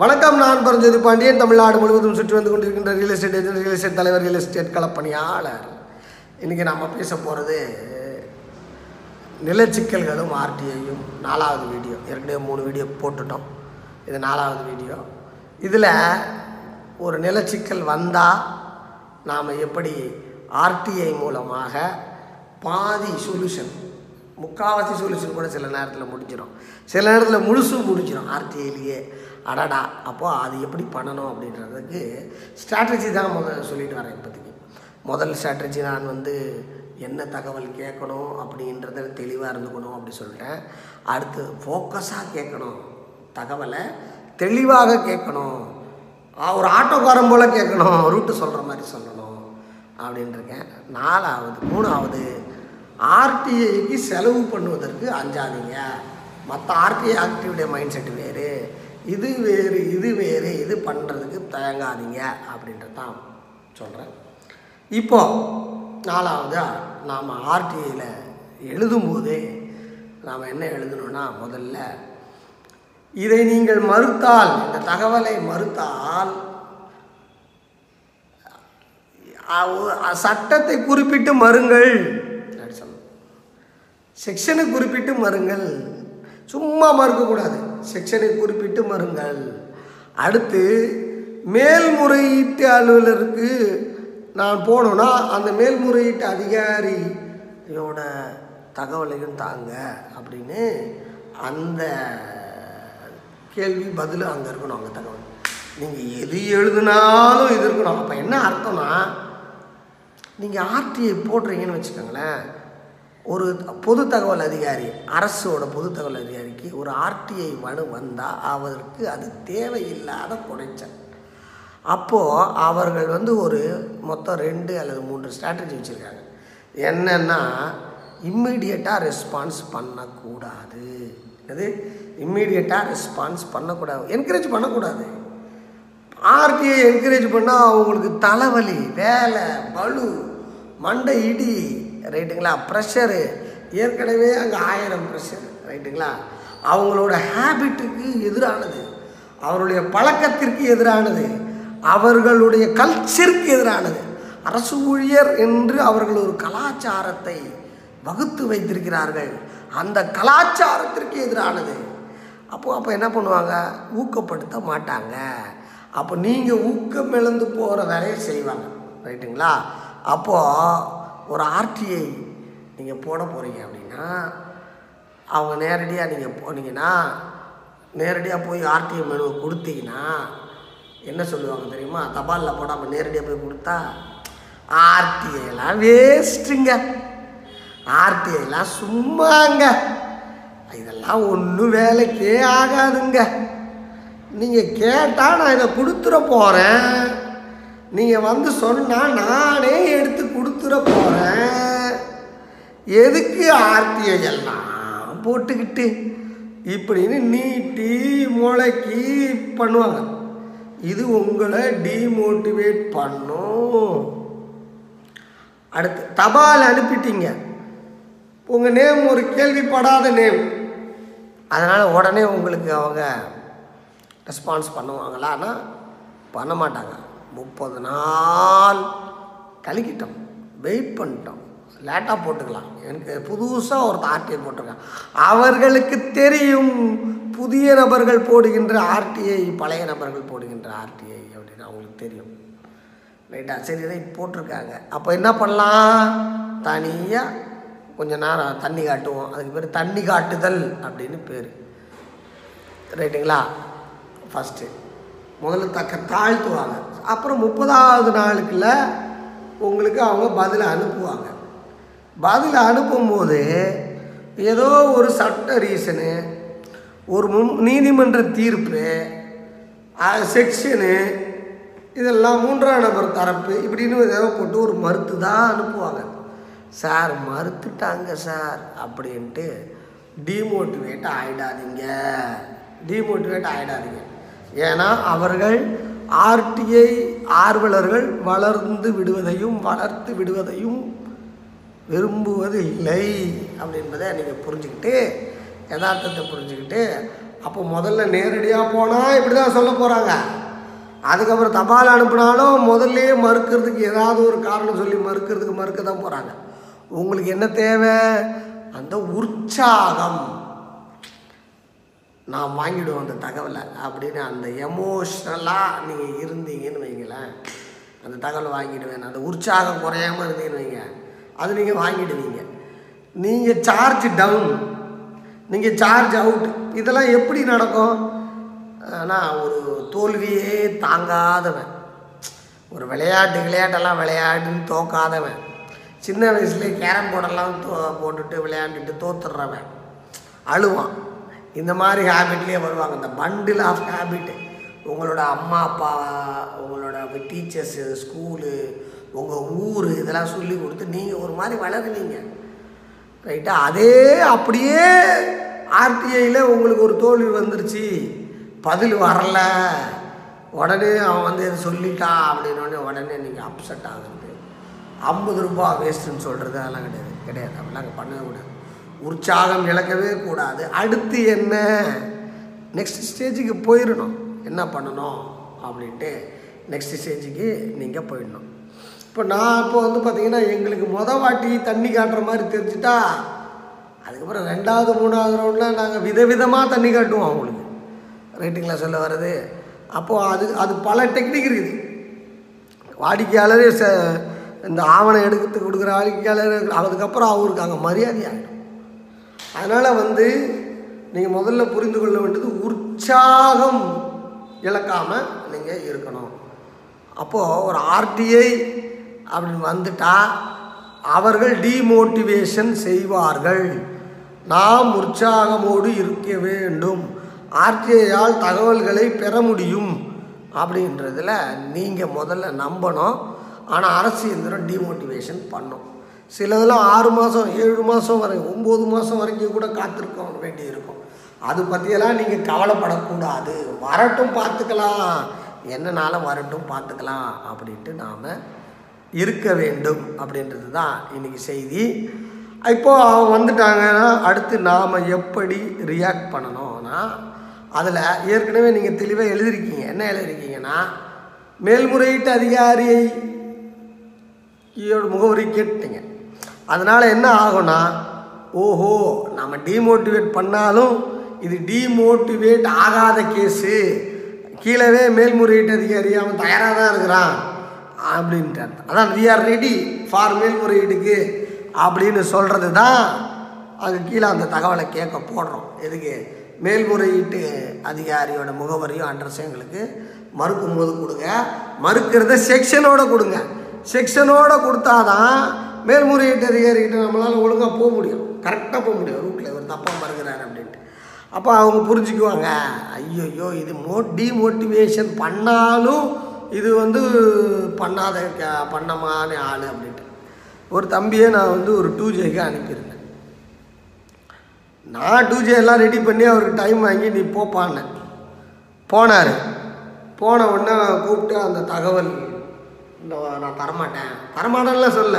வணக்கம் நான் பரஞ்சோதி பாண்டியன். தமிழ்நாடு முழுவதும் சுற்றி வந்து கொண்டிருக்கின்ற real estate agent real estate தலைவர் ரியல் எஸ்டேட் களப்பணியாளர். இன்றைக்கி நம்ம பேச போகிறது நிலச்சிக்கல்களும் ஆர்டிஐயும். நாலாவது வீடியோ ஏற்கனவே மூணு வீடியோ போட்டுட்டோம். இது நாலாவது வீடியோ இதில் ஒரு நிலச்சிக்கல் வந்தால் நாம் எப்படி ஆர்டிஐ மூலமாக பாதி சொல்யூஷன் முக்காவாசி சொல்யூஷன் கூட சில நேரத்தில் முடிஞ்சிடும் சில நேரத்தில் முழுசும் முடிஞ்சிடும் ஆர்டிஐலேயே. அடடா அப்போது அது எப்படி பண்ணணும் அப்படின்றதுக்கு ஸ்ட்ராட்டஜி தான் முதல்ல சொல்லிட்டு வரேன் இப்போதைக்கு. முதல் ஸ்ட்ராட்டஜி நான் வந்து என்ன தகவல் கேட்கணும் அப்படின்றத தெளிவாக இருந்துக்கணும் அப்படி சொல்லிட்டேன் அடுத்து ஃபோக்கஸாக கேட்கணும். தகவலை தெளிவாக கேட்கணும். ஒரு ஆட்டோக்காரன் போல் கேட்கணும். ரூட்டு சொல்கிற மாதிரி சொல்லணும். அப்படின்ருக்கேன் நாலாவது மூணாவது ஆர்டிஐக்கு செலவு பண்ணுவதற்கு அஞ்சாதீங்க. மற்ற ஆர்டிஐ ஆக்டிவிட்டிய மைண்ட் செட் வேறு. இது வேறு இது வேறு இது பண்ணுறதுக்கு தயங்காதீங்க அப்படின்றது தான் சொல்கிறேன் இப்போது நாலாவது நாம் ஆர்டிஐயில் எழுதும்போதே நாம் என்ன எழுதணும்னா முதல்ல இதை நீங்கள் மறுத்தால் இந்த தகவலை மறுத்தால் சட்டத்தை குறிப்பிட்டு மறுங்கள். செக்ஷனை குறிப்பிட்டு மறுங்கள். சும்மா மறுக்கக்கூடாது செக்ஷனை குறிப்பிட்டு மறுங்கள். அடுத்து மேல்முறையீட்டு அலுவலருக்கு நான் போனோன்னா அந்த மேல்முறையீட்டு அதிகாரியோட தகவலையும் தாங்க அப்படின்னு அந்த கேள்வி பதில் அங்கே இருக்கணும் அங்கே தகவல். நீங்கள் எது எழுதுனாலும் இது இருக்கணும். அப்போ என்ன அர்த்தம்னா நீங்கள் ஆர்டிஐ போடுறீங்கன்னு வச்சுக்கோங்களேன். ஒரு பொது தகவல் அதிகாரி அரசோட பொது தகவல் அதிகாரிக்கு ஒரு ஆர்டிஐ மனு வந்தால் அவருக்கு அது தேவையில்லாத குறைச்சல் அப்போது அவர்கள் வந்து ஒரு மொத்தம் ரெண்டு அல்லது மூன்று ஸ்ட்ராட்டஜி வச்சுருக்காங்க. என்னென்னா இம்மிடியட்டாக ரெஸ்பான்ஸ் பண்ணக்கூடாது. அது இம்மிடியட்டாக ரெஸ்பான்ஸ் பண்ணக்கூடாது. என்கரேஜ் பண்ணக்கூடாது. ஆர்டிஐ என்கரேஜ் பண்ணால் அவங்களுக்கு தலைவலி வேலை பளு மண்டை இடி ரைட்டுங்களா? ப்ரெஷரு ஏற்கனவே அங்கே ஆயிரம் ப்ரெஷர் ரைட்டுங்களா? அவங்களோட ஹேபிட்டுக்கு எதிரானது. அவருடைய பழக்கத்திற்கு எதிரானது. அவர்களுடைய கல்ச்சருக்கு எதிரானது. அரசு ஊழியர் என்று அவர்கள் ஒரு கலாச்சாரத்தை வகுத்து வைத்திருக்கிறார்கள். அந்த கலாச்சாரத்திற்கு எதிரானது. அப்போ அப்போ என்ன பண்ணுவாங்க? ஊக்கப்படுத்த மாட்டாங்க. அப்போ நீங்கள் ஊக்கம் இழந்து போகிற வேலையை செய்வாங்க. ரைட்டுங்களா? அப்போது ஒரு ஆர்டிஐ நீங்கள் போட போகிறீங்க அப்படின்னா அவங்க நேரடியாக நீங்கள் போனீங்கன்னா நேரடியாக போய் ஆர்டிஐ மெனுவை கொடுத்தீங்கன்னா என்ன சொல்லுவாங்க தெரியுமா? தபாலில் போடாமல் நேரடியாக போய் கொடுத்தா ஆர்டிஐலாம் வேஸ்ட்டுங்க. ஆர்டிஐலாம் சும்மாங்க. இதெல்லாம் ஒன்றும் வேலைக்கே ஆகாதுங்க. நீங்கள் கேட்டால் நான் இதை கொடுத்துட போகிறேன் நீங்கள் வந்து சொன்னால் நானே எடுத்து கொடுத்துட போகிறேன் எதுக்கு ஆர்த்தியை எல்லாம் போட்டுக்கிட்டு இப்படின்னு நீட்டி முளைக்கி பண்ணுவாங்க. இது உங்களை டீமோட்டிவேட் பண்ணும். அடுத்து தபால் அனுப்பிட்டீங்க. உங்கள் நேம் ஒரு கேள்விப்படாத நேம் அதனால் உடனே உங்களுக்கு அவங்க ரெஸ்பான்ஸ் பண்ணுவாங்களான்னா பண்ண மாட்டாங்க. முப்பது நாள் கழிக்கிட்டோம். வெயிட் பண்ணிட்டோம். லேட்டாக போட்டுக்கலாம். எனக்கு புதுசாக ஒரு ஆர்டிஐ போட்டிருக்காங்க அவர்களுக்கு தெரியும் புதிய நபர்கள் போடுகின்ற ஆர்டிஐ பழைய நபர்கள் போடுகின்ற ஆர்டிஐ அப்படின்னு அவங்களுக்கு தெரியும். ரைட்டா சரி இதை போட்டிருக்காங்க. அப்போ என்ன பண்ணலாம்? தனியாக கொஞ்ச நேரம் தண்ணி காட்டுவோம். அதுக்கு பேர் தண்ணி காட்டுதல் அப்படின்னு பேர். ரைட்டுங்களா ஃபஸ்ட்டு முதல்ல தக்க தாழ்த்துவாங்க. அப்புறம் முப்பதாவது நாளுக்குள்ள உங்களுக்கு அவங்க பதில் அனுப்புவாங்க. பதில் அனுப்பும்போது ஏதோ ஒரு சட்ட ரீசனு ஒரு முன் நீதிமன்ற தீர்ப்பு செக்ஷனு இதெல்லாம் மூன்றாம் நபர் தரப்பு இப்படின்னு ஏதோ போட்டு ஒரு மறுத்து தான் அனுப்புவாங்க. சார் மறுத்துட்டாங்க சார் அப்படின்ட்டு டீமோட்டிவேட் ஆகிடாதீங்க டீமோட்டிவேட் ஆகிடாதீங்க ஏன்னா அவர்கள் ஆர்டிஐ ஆர்வலர்கள் வளர்ந்து விடுவதையும் வளர்த்து விடுவதையும் விரும்புவது இல்லை அப்படின்றத நீங்கள் புரிஞ்சுக்கிட்டு யதார்த்தத்தை புரிஞ்சுக்கிட்டு அப்போ முதல்ல நேரடியாக போனால் இப்படி தான் சொல்ல போகிறாங்க அதுக்கப்புறம் தபால் அனுப்புனாலும் முதல்லயே மறுக்கிறதுக்கு ஏதாவது ஒரு காரணம் சொல்லி மறுக்கிறதுக்கு மறுக்க தான் போகிறாங்க உங்களுக்கு என்ன தேவை? அந்த உற்சாகம். நான் வாங்கிடுவோம் அந்த தகவலை அப்படின்னு அந்த எமோஷ்னலாக நீங்கள் இருந்தீங்கன்னு வைங்களேன். அந்த தகவலை வாங்கிடுவேன். அந்த உற்சாகம் குறையாமல் இருந்தீங்கன்னு வைங்க. அது நீங்கள் வாங்கிடுவீங்க. நீங்கள் சார்ஜ் டவுன் நீங்கள் சார்ஜ் அவுட் இதெல்லாம் எப்படி நடக்கும்? ஆனால் ஒரு தோல்வியே தாங்காதவன். ஒரு விளையாட்டு விளையாட்டெல்லாம் விளையாடுன்னு தோக்காதவன். சின்ன வயசுலேயே கேரம் போர்டெல்லாம் தோ போட்டுட்டு விளையாண்டுட்டு தோத்துடுறவன். அழுவான். இந்த மாதிரி ஹேபிட்லேயே வருவாங்க. இந்த பண்டில் ஆஃப் ஹேபிட் உங்களோட அம்மா அப்பா உங்களோட டீச்சர்ஸு ஸ்கூலு உங்கள் ஊர் இதெல்லாம் சொல்லி கொடுத்து நீங்கள் ஒரு மாதிரி வளருனீங்க ரைட்டா அதே அப்படியே ஆர்டிஐயில் உங்களுக்கு ஒரு தோல்வி வந்துருச்சு. பதில் வரல. உடனே அவன் வந்து இதை சொல்லிட்டான் அப்படின்னோடனே உடனே நீங்கள் அப்செட் ஆகுறது. ஐம்பது ரூபா வேஸ்ட்டுன்னு சொல்கிறது அதெல்லாம் கிடையாது. கிடையாது. அப்படிலாம் அங்கே பண்ணவே கூடாது. உற்சாகம் இழக்கவே கூடாது. அடுத்து என்ன? நெக்ஸ்ட் ஸ்டேஜுக்கு போயிடணும் என்ன பண்ணணும்? அப்படின்ட்டு நெக்ஸ்ட் ஸ்டேஜுக்கு நீங்கள் போயிடணும் இப்போ நான் இப்போ வந்து பார்த்தீங்கன்னா எங்களுக்கு மொதல் வாட்டி தண்ணி காட்டுற மாதிரி தெரிஞ்சுட்டா அதுக்கப்புறம் ரெண்டாவது மூணாவது ரவுண்டில் நாங்கள் விதவிதமாக தண்ணி காட்டுவோம் அவங்களுக்கு. ரைட்டுங்களா சொல்ல வர்றது. அப்போது அது அது பல டெக்னிக் இருக்குது. வாடிக்கையாளரே ச இந்த ஆவணம் எடுத்து கொடுக்குற வாடிக்கையாளர் அதுக்கப்புறம் அவருக்கு அங்கே மரியாதை ஆகிடும் அதனால் வந்து நீங்கள் முதல்ல புரிந்து கொள்ள வேண்டியது உற்சாகம் இழக்காமல் நீங்கள் இருக்கணும். அப்போது ஒரு ஆர்டிஐ அப்படின்னு வந்துட்டா அவர்கள் டீமோட்டிவேஷன் செய்வார்கள். நாம் உற்சாகமோடு இருக்க வேண்டும். ஆர்டிஐயால் தகவல்களை பெற முடியும் அப்படின்றதுல நீங்கள் முதல்ல நம்பணும். ஆனால் அரசு இயந்திரம் டிமோட்டிவேஷன் பண்ணும். சிலதெல்லாம் ஆறு மாதம் ஏழு மாதம் வரை ஒம்பது மாதம் வரைக்கும் கூட காத்திருக்க வேண்டி இருக்கும் அது பற்றியெல்லாம் நீங்கள் கவலைப்படக்கூடாது. வரட்டும் பார்த்துக்கலாம். என்னனாலும் வரட்டும் பார்த்துக்கலாம் அப்படின்ட்டு நாம் இருக்க வேண்டும் அப்படின்றது தான் இன்றைக்கி செய்தி. இப்போது அவங்க வந்துட்டாங்கன்னா அடுத்து நாம் எப்படி ரியாக்ட் பண்ணணும்னா அதில் ஏற்கனவே நீங்கள் தெளிவாக எழுதிருக்கீங்க என்ன எழுதிருக்கீங்கன்னா மேல்முறையீட்டு அதிகாரியை முகவரி கேட்டீங்க அதனால் என்ன ஆகும்னா ஓஹோ நம்ம டீமோட்டிவேட் பண்ணாலும் இது டீமோட்டிவேட் ஆகாத கேஸு கீழவே மேல்முறையீட்டு அதிகாரி அவன் தயாராக தான் இருக்கிறான் அப்படின்ட்டு அதான் வி ஆர் ரெடி ஃபார் மேல்முறையீட்டுக்கு அப்படின்னு சொல்கிறது தான் அங்கே கீழே அந்த தகவலை கேட்க போடுறோம். எதுக்கு? மேல்முறையீட்டு அதிகாரியோட முகவரியும் அட்ரஸும் எங்களுக்கு மறுக்கும் போது கொடுங்க. மறுக்கிறத செக்ஷனோட கொடுங்க. செக்ஷனோட கொடுத்தாதான் மேல்முறையீட்டு அதிகாரிகிட்ட நம்மளால் ஒழுங்காக போக முடியும். கரெக்டாக போக முடியும். ரூட்டில் இவர் தப்பாக மறுக்கிறார் அப்படின்ட்டு. அப்போ அவங்க புரிஞ்சுக்குவாங்க ஐயோ இது மோ டிமோட்டிவேஷன் பண்ணாலும் இது வந்து பண்ணாத பண்ணமான ஆள் அப்படின்ட்டு. ஒரு தம்பியை நான் வந்து ஒரு டூ ஜேக்கு அனுப்பியிருந்தேன். நான் டூ ஜே எல்லாம் ரெடி பண்ணி அவருக்கு டைம் வாங்கி நீ போப்பான்னேன் போனார். போன உடனே கூப்பிட்டு அந்த தகவல் இந்த நான் தரமாட்டேன். தரமாட்டேன்லாம் சொல்ல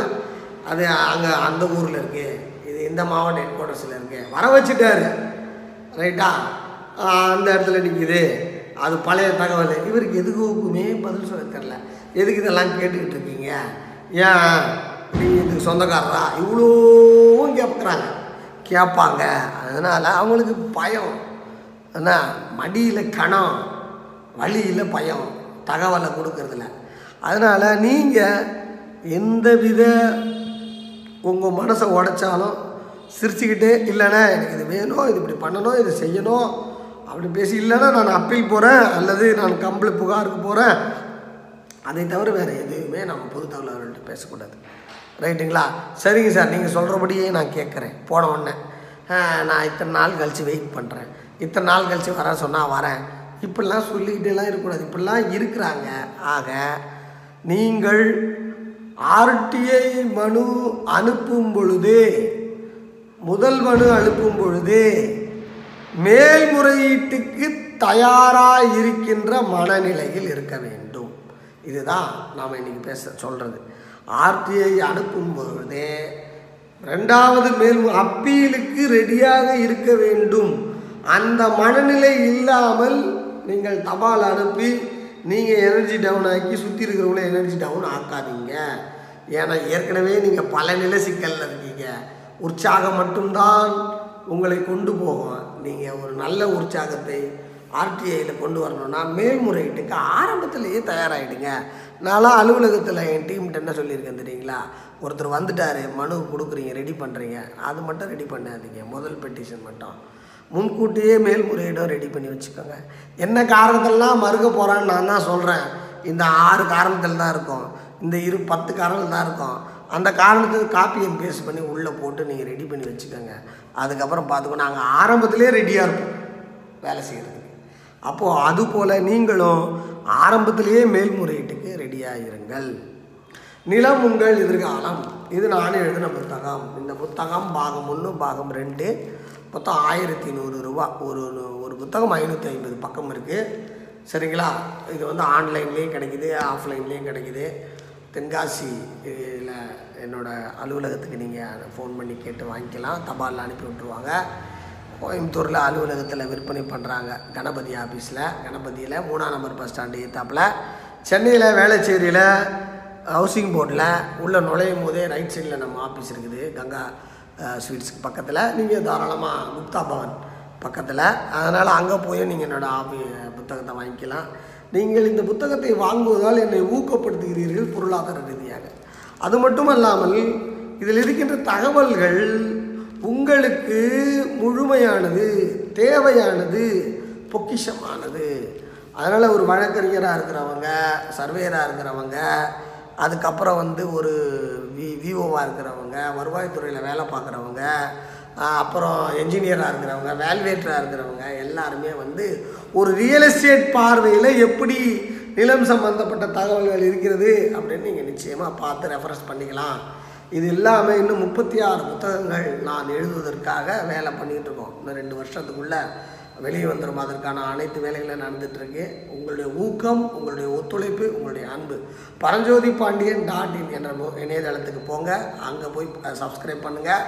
அது அங்கே அந்த ஊரில் இருக்கு. இது இந்த மாவட்ட ஹெட் குவார்ட்டர்ஸில் இருக்கு. வர வச்சுட்டாரு. ரைட்டா அந்த இடத்துல நிற்குது அது பழைய தகவல். இவருக்கு எதுக்குமே பதில் சொல்ல தெரில எதுக்கு இதெல்லாம் கேட்டுக்கிட்டு இருக்கீங்க? ஏன்? நீங்கள் இதுக்கு சொந்தக்காரரா? இவ்வளோவும் கேட்குறாங்க. கேட்பாங்க. அதனால் அவங்களுக்கு பயம். என்ன மடியில் கணம் வழியில் பயம். தகவலை கொடுக்கறதில்ல அதனால் நீங்கள் எந்த வித உங்கள் மனசை உடைச்சாலும் சிரிச்சுக்கிட்டே இல்லைண்ணே எனக்கு இது வேணும் இது இப்படி பண்ணணும் இது செய்யணும் அப்படி பேசி இல்லைன்னா நான் அப்பீல் போகிறேன் அல்லது நான் கம்பளி புகாருக்கு போகிறேன் அதை தவிர வேறு எதுவுமே நம்ம பொது தகவல்கள்ட்ட பேசக்கூடாது. ரைட்டுங்களா? சரிங்க சார் நீங்கள் சொல்கிறபடியே நான் கேட்குறேன். போன உடனே நான் இத்தனை நாள் கழித்து வெயிட் பண்ணுறேன் இத்தனை நாள் கழித்து வர சொன்னால் வரேன். இப்படிலாம் சொல்லிக்கிட்டேலாம் இருக்கக்கூடாது. இப்படிலாம் இருக்கிறாங்க. ஆக நீங்கள் ஆர்டிஐ மனு அனுப்பும் பொழுதே முதல் மனு அனுப்பும் பொழுது மேல்முறையீட்டுக்கு தயாராக இருக்கின்ற மனநிலையில் இருக்க வேண்டும். இதுதான் நாம் இன்றைக்கி பேச சொல்கிறது ஆர்டிஐ அனுப்பும் பொழுதே ரெண்டாவது மேல் அப்பீலுக்கு ரெடியாக இருக்க வேண்டும். அந்த மனநிலை இல்லாமல் நீங்கள் தபால் அனுப்பி நீங்கள் எனர்ஜி டவுன் ஆக்கி சுற்றி இருக்கிறவங்கள எனர்ஜி டவுன் ஆக்காதீங்க. ஏன்னா ஏற்கனவே நீங்கள் பல நிலை சிக்கலில் இருக்கீங்க. உற்சாகம் மட்டும்தான் உங்களை கொண்டு போகும். நீங்கள் ஒரு நல்ல உற்சாகத்தை ஆர்டிஐயில் கொண்டு வரணும்னா மேல்முறையீட்டுக்கு ஆரம்பத்திலேயே தயாராகிடுங்க நான்லாம் அலுவலகத்தில் என் டீம்கிட்ட என்ன சொல்லியிருக்கேன் தெரியுங்களா? ஒருத்தர் வந்துட்டார் மனு கொடுக்குறீங்க ரெடி பண்ணுறீங்க அது மட்டும் ரெடி பண்ணாதீங்க. முதல் பெட்டிஷன் மட்டும். முன்கூட்டியே மேல்முறையீடும் ரெடி பண்ணி வச்சுக்கோங்க. என்ன காரணத்தெல்லாம் மறுக்க போகிறான்னு நான் தான் சொல்கிறேன் இந்த ஆறு காரணத்தில் தான் இருக்கும். இந்த இரு பத்து காரணம் தான் இருக்கும். அந்த காரணத்துக்கு காப்பி அண்ட் பேஸ்ட் பண்ணி உள்ளே போட்டு நீங்கள் ரெடி பண்ணி வச்சுக்கோங்க. அதுக்கப்புறம் பார்த்துக்கோ நாங்கள் ஆரம்பத்திலே ரெடியாக இருப்போம் வேலை செய்கிறதுக்கு அப்போது அதுபோல் நீங்களும் ஆரம்பத்திலேயே மேல்முறையீட்டுக்கு ரெடியாக இருங்கள். நிலம் உங்கள் எதிர்காலம். இது நானே எழுதின புத்தகம். இந்த புத்தகம் பாகம் ஒன்று பாகம் ரெண்டு மொத்தம் ஆயிரத்தி நூறு ரூபா. ஒரு ஒரு புத்தகம் ஐநூற்றி ஐம்பது பக்கம் இருக்குது சரிங்களா? இது வந்து ஆன்லைன்லேயும் கிடைக்குது ஆஃப்லைன்லேயும் கிடைக்குது. தென்காசியில் என்னோடய அலுவலகத்துக்கு நீங்கள் ஃபோன் பண்ணி கேட்டு வாங்கிக்கலாம். தபாலில் அனுப்பி விட்ருவாங்க கோயம்புத்தூரில் அலுவலகத்தில் விற்பனை பண்ணுறாங்க கணபதி ஆஃபீஸில் கணபதியில் மூணாம் நம்பர் பஸ் ஸ்டாண்டு ஏத்தாப்பில். சென்னையில் வேளச்சேரியில் ஹவுசிங் போர்டில் உள்ளே நுழையும் போதே ரைட் சைடில் நம்ம ஆஃபீஸ் இருக்குது. கங்கா ஸ்வீட்ஸ்க்கு பக்கத்தில். நீங்கள் தாராளமாக முக்தா பவன் பக்கத்தில். அதனால் அங்கே போய் நீங்கள் என்னோடய ஆஃபி புத்தகத்தை வாங்கிக்கலாம். நீங்கள் இந்த புத்தகத்தை வாங்குவதால் என்னை ஊக்கப்படுத்துகிறீர்கள் பொருளாதார ரீதியாக. அது மட்டுமல்லாமல் இதில் இருக்கின்ற தகவல்கள் உங்களுக்கு முழுமையானது தேவையானது பொக்கிஷமானது. அதனால் ஒரு வழக்கறிஞராக இருக்கிறவங்க சர்வேயராக இருக்கிறவங்க அதுக்கப்புறம் வந்து ஒரு வி விஓவாக இருக்கிறவங்க வருவாய்த்துறையில் வேலை பார்க்குறவங்க அப்புறம் என்ஜினியராக இருக்கிறவங்க வேல்வேட்டராக இருக்கிறவங்க எல்லாருமே வந்து ஒரு ரியல் எஸ்டேட் பார்வையில் எப்படி நிலம் சம்பந்தப்பட்ட தகவல்கள் இருக்கிறது அப்படின்னு நீங்கள் நிச்சயமாக பார்த்து ரெஃபரன்ஸ் பண்ணிக்கலாம். இது இல்லாமல் இன்னும் முப்பத்தி ஆறு புத்தகங்கள் நான் எழுதுவதற்காக வேலை பண்ணிகிட்டு இருக்கோம். இன்னும் ரெண்டு வருஷத்துக்குள்ளே வெளியே வந்துடும் அதற்கான அனைத்து வேலைகளும் நடந்துகிட்ருக்கு உங்களுடைய ஊக்கம் உங்களுடைய ஒத்துழைப்பு உங்களுடைய அன்பு. பரஞ்சோதி பாண்டியன் டாட் இன் என்ற இணையதளத்துக்கு போங்க. அங்கே போய் சப்ஸ்கிரைப் பண்ணுங்கள்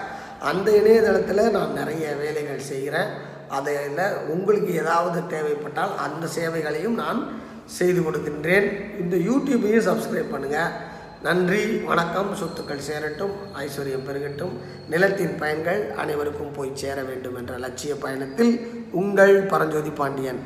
அந்த இணையதளத்தில் நான் நிறைய வேலைகள் செய்கிறேன். அதில் உங்களுக்கு ஏதாவது தேவைப்பட்டால் அந்த சேவைகளையும் நான் செய்து கொடுக்கின்றேன். இந்த யூடியூபையும் சப்ஸ்கிரைப் பண்ணுங்கள் நன்றி வணக்கம். சொத்துக்கள் சேரட்டும் ஐஸ்வர்யம் பெருகட்டும். நிலத்தின் பயன்கள் அனைவருக்கும் போய் சேர வேண்டும் என்ற லட்சிய பயணத்தில் உங்கள் பரஞ்சோதி பாண்டியன்.